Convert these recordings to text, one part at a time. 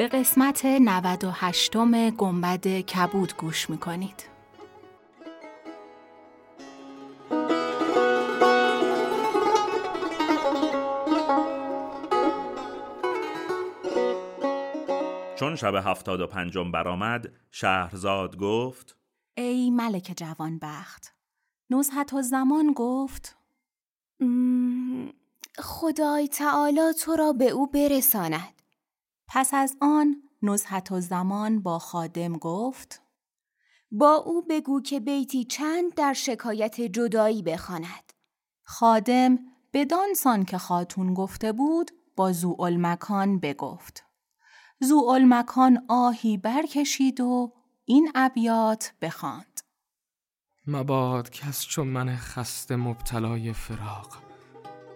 به قسمت 98 گنبد کبود گوش می‌کنید. چون شب هفتاد و پنجم برآمد شهرزاد گفت ای ملک جوانبخت نزهت و زمان گفت خدای تعالی تو را به او برساند. پس از آن نزهت و زمان با خادم گفت با او بگو که بیتی چند در شکایت جدایی بخواند. خادم بدان سان که خاتون گفته بود با مکان بگفت. مکان آهی برکشید و این ابیات بخواند. مباد کس چون من خسته مبتلای فراق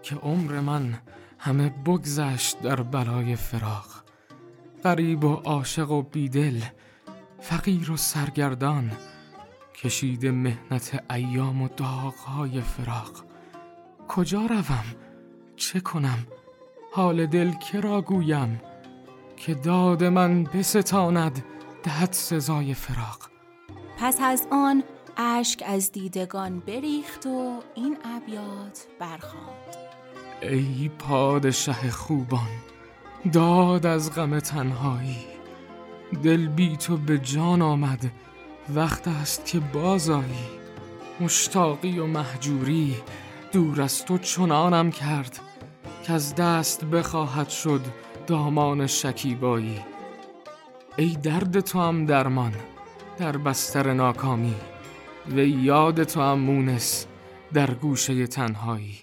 که عمر من همه بگذشت در بلای فراق. غریب و عاشق و بیدل فقیر و سرگردان کشید مهنت ایام و داغهای فراق. کجا روم؟ چه کنم؟ حال دل کرا گویم که داد من بستاند دهد سزای فراق. پس از آن اشک از دیدگان بریخت و این ابیات برخواند ای پادشه خوبان داد از غم تنهایی. دل بی تو به جان آمد. وقت است که بازایی مشتاقی و محجوری دور از تو چنانم کرد. که از دست بخواهد شد دامان شکیبایی. ای درد تو هم درمان. در بستر ناکامی. و یاد تو هم مونس. در گوشه تنهایی.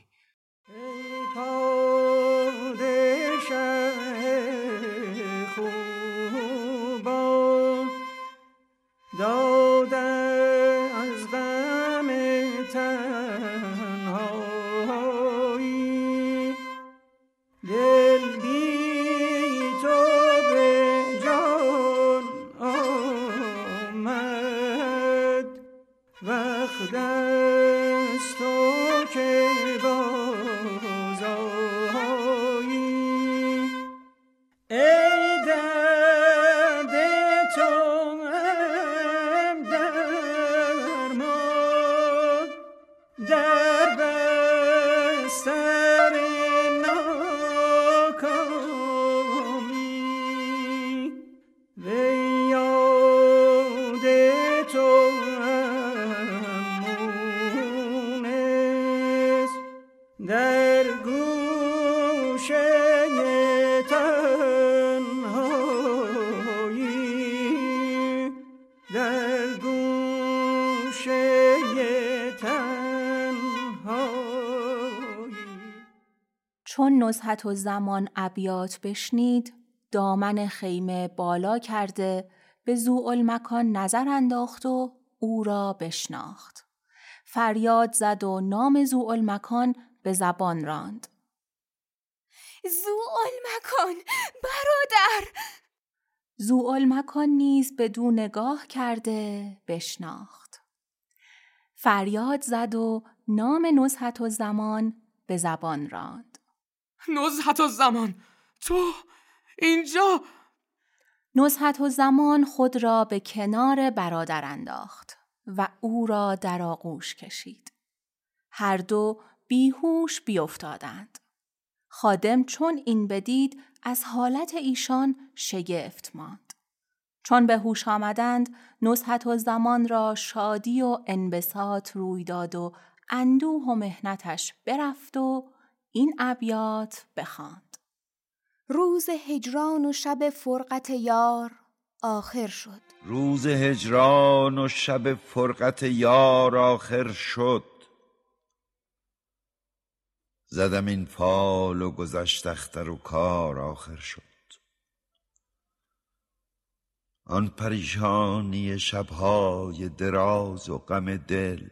چون نزهت و زمان ابیات بشنید دامن خیمه بالا کرده به مکان نظر انداخت و او را بشناخت. فریاد زد و نام مکان به زبان راند. مکان برادر مکان نیز دو نگاه کرده بشناخت. فریاد زد و نام نزهت و زمان به زبان راند. نزحت و زمان تو اینجا نزحت و زمان خود را به کنار برادر انداخت و او را در آغوش کشید. هر دو بیهوش بیافتادند. خادم چون این بدید از حالت ایشان شگفت ماند. چون به هوش آمدند نزحت و زمان را شادی و انبساط روی داد و اندوه و مهنتش برفت و این ابیات بخواند. روز هجران و شب فرقت یار آخر شد. روز هجران و شب فرقت یار آخر شد. زدم این فال و گذشت اختر و کار آخر شد. آن پریشانی شبهای دراز و غم دل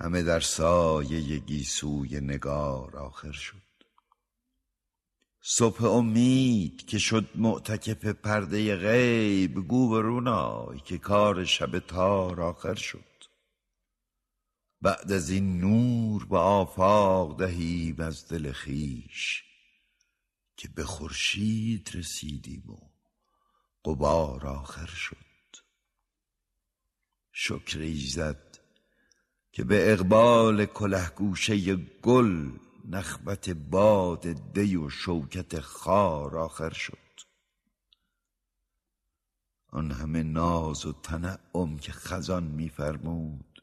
همه در سایه گیسوی نگار آخر شد. صبح امید که شد معتکف پرده غیب گو برونای که کار شب تار آخر شد. بعد از این نور به آفاق دهیم از دل خیش که به خورشید رسیدیم و قبار آخر شد. شکر ایزد که به اقبال کلهگوشه گل نخبت باد دی و شوکت خار آخر شد. آن همه ناز و تنعم که خزان میفرمود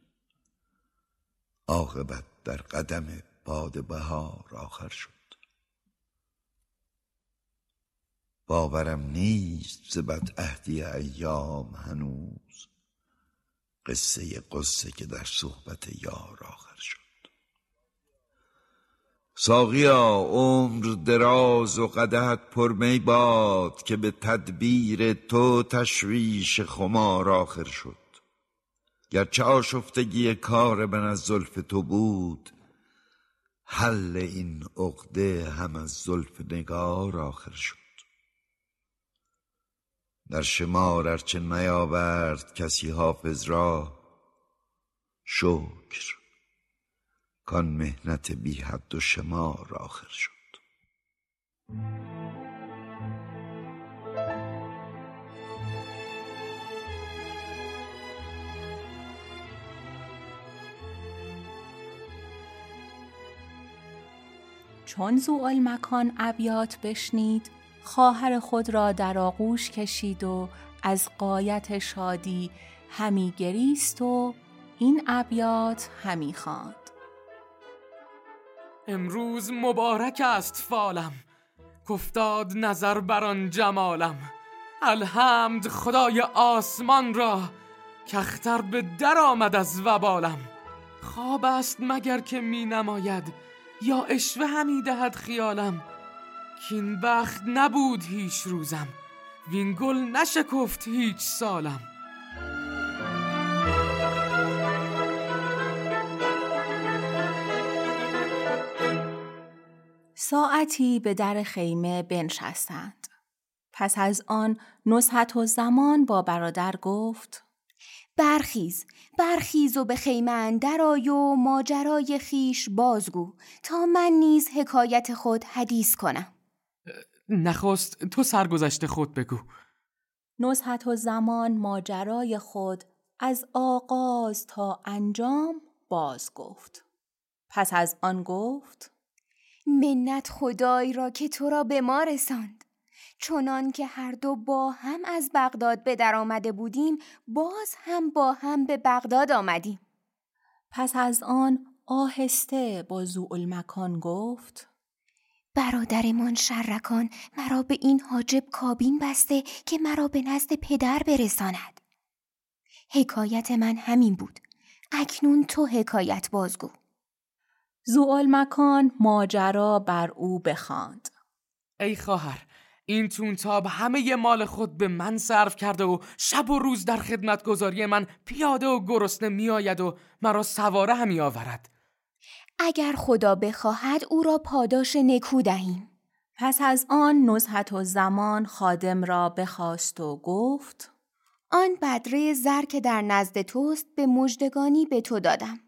عاقبت در قدم باد بهار آخر شد. باورم نیست ز بدعهدی ایام هنوز قصه قصه که در صحبت یار آخر شد. ساقیا عمر دراز و قدرت پرمی باد که به تدبیر تو تشویش خمار آخر شد. گرچه آشفتگی کار من از زلف تو بود حل این عقده هم از زلف نگار آخر شد. در شمار ارچه نیاورد کسی حافظ را؟ شکر کان مهنت بی حد و شمار آخر شد. چون مکان ابیات بشنید خواهر خود را در آغوش کشید و از قایت شادی همی گریست و این ابیات همی خواند. امروز مبارک است فالم. کفتاد نظر بر آن جمالم. الحمد خدای آسمان را کختر به در آمد از وبالم. خواب است مگر که می نماید یا اشوه همی دهد خیالم. کین بخت نبود هیچ روزم. وین گل نشکفت هیچ سالم. ساعتی به در خیمه بنشستند. پس از آن نصحت و زمان با برادر گفت برخیز برخیز و به خیمه اندر آی و ماجرای خیش بازگو تا من نیز حکایت خود حدیث کنم. نخست تو سرگذشت خود بگو. نصحت و زمان ماجرای خود از آغاز تا انجام باز گفت. پس از آن گفت منت خدای را که تو را به ما رساند. چنان که هر دو با هم از بغداد به در آمده بودیم باز هم با هم به بغداد آمدیم. پس از آن آهسته با مکان گفت برادرمان شرکان مرا به این حاجب کابین بسته که مرا به نزد پدر برساند. حکایت من همین بود. اکنون تو حکایت بازگو. مکان ماجرا بر او بخواند. ای خواهر این تونتاب همه ی مال خود به من صرف کرده و شب و روز در خدمت گذاری من پیاده و گرسنه میآید و مرا سواره همی آورد. اگر خدا بخواهد او را پاداش نکو دهیم. پس از آن نزحت و زمان خادم را بخواست و گفت آن بدره زر که در نزد توست به مجدگانی به تو دادم.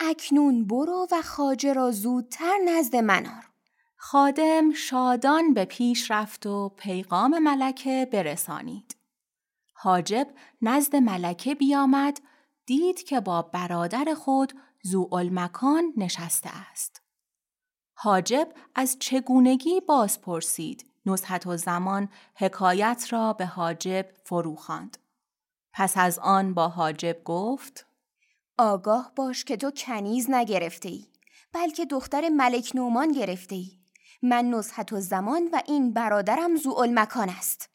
اکنون برو و خاجه را زودتر نزد من آر. خادم شادان به پیش رفت و پیغام ملکه برسانید. حاجب نزد ملکه بیامد دید که با برادر خود مکان نشسته است. حاجب از چگونگی باز پرسید نصحت و زمان حکایت را به حاجب فرو خواند. پس از آن با حاجب گفت آگاه باش که تو کنیز نگرفته ای بلکه دختر ملک نومان گرفته ای من نصحت و زمان و این برادرم مکان است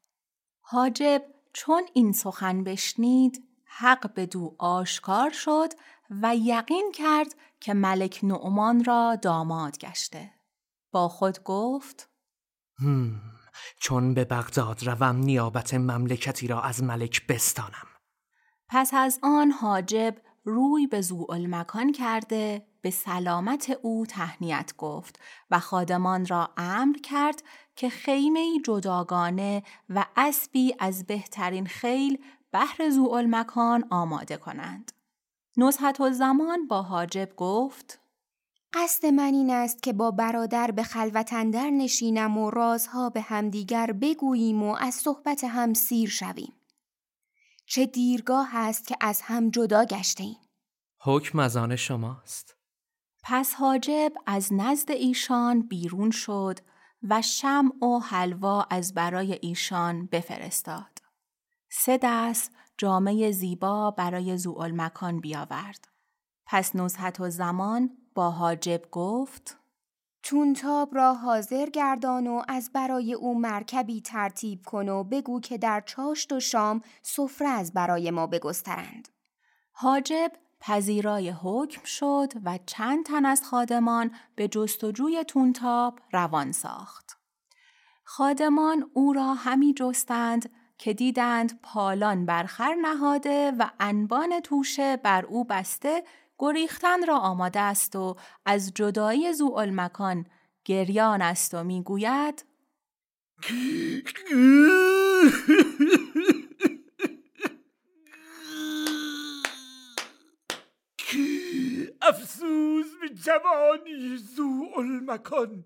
حاجب چون این سخن بشنید حق به دو آشکار شد و یقین کرد که ملک نعمان را داماد گشته. با خود گفت چون به بغداد روم نیابت مملکتی را از ملک بستانم پس از آن حاجب روی به مکان کرده به سلامت او تهنیت گفت و خادمان را امر کرد که خیمه جداگانه و اسبی از بهترین خیل بهر مکان آماده کنند. نزحت و زمان با حاجب گفت قصد من این است که با برادر به خلوتندر نشینم و رازها به همدیگر بگوییم و از صحبت هم سیر شویم. چه دیرگاه است که از هم جدا گشتیم. حکم از آن شماست. پس حاجب از نزد ایشان بیرون شد و شم و حلوا از برای ایشان بفرستاد. سه دست جامعه زیبا برای زوال مکان بیاورد. پس نزحت و زمان با حاجب گفت تونتاب را حاضر گردان و از برای او مرکبی ترتیب کن و بگو که در چاشت و شام سفره از برای ما بگسترند. حاجب پذیرای حکم شد و چند تن از خادمان به جستجوی تونتاب روان ساخت. خادمان او را همی جستند که دیدند پالان برخر نهاده و انبان توشه بر او بسته گریختن را آماده است و از جدایی مکان گریان است و می‌گوید افسوس به جوانی زو المکان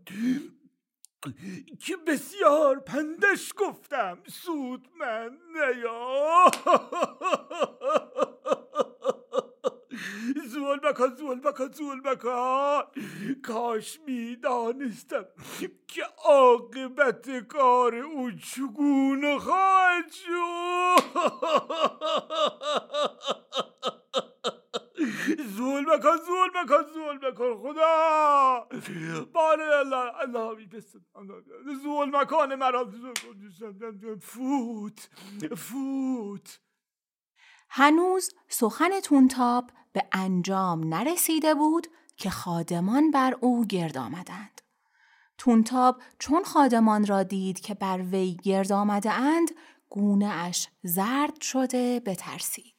که بسیار پندش گفتم. سود من نیا. زول مکان زول مکان زول مکان کاش می‌دانستم که عاقبت کار او چگونه خواهد شد. زول مکان زول مکان زول مکان خدا باره الله الله میپسد زول مکان مرا فوت فوت هنوز سخن تونتاب به انجام نرسیده بود که خادمان بر او گرد آمدند. تونتاب چون خادمان را دید که بر وی گرد آمده اند گونه اش زرد شده بترسید.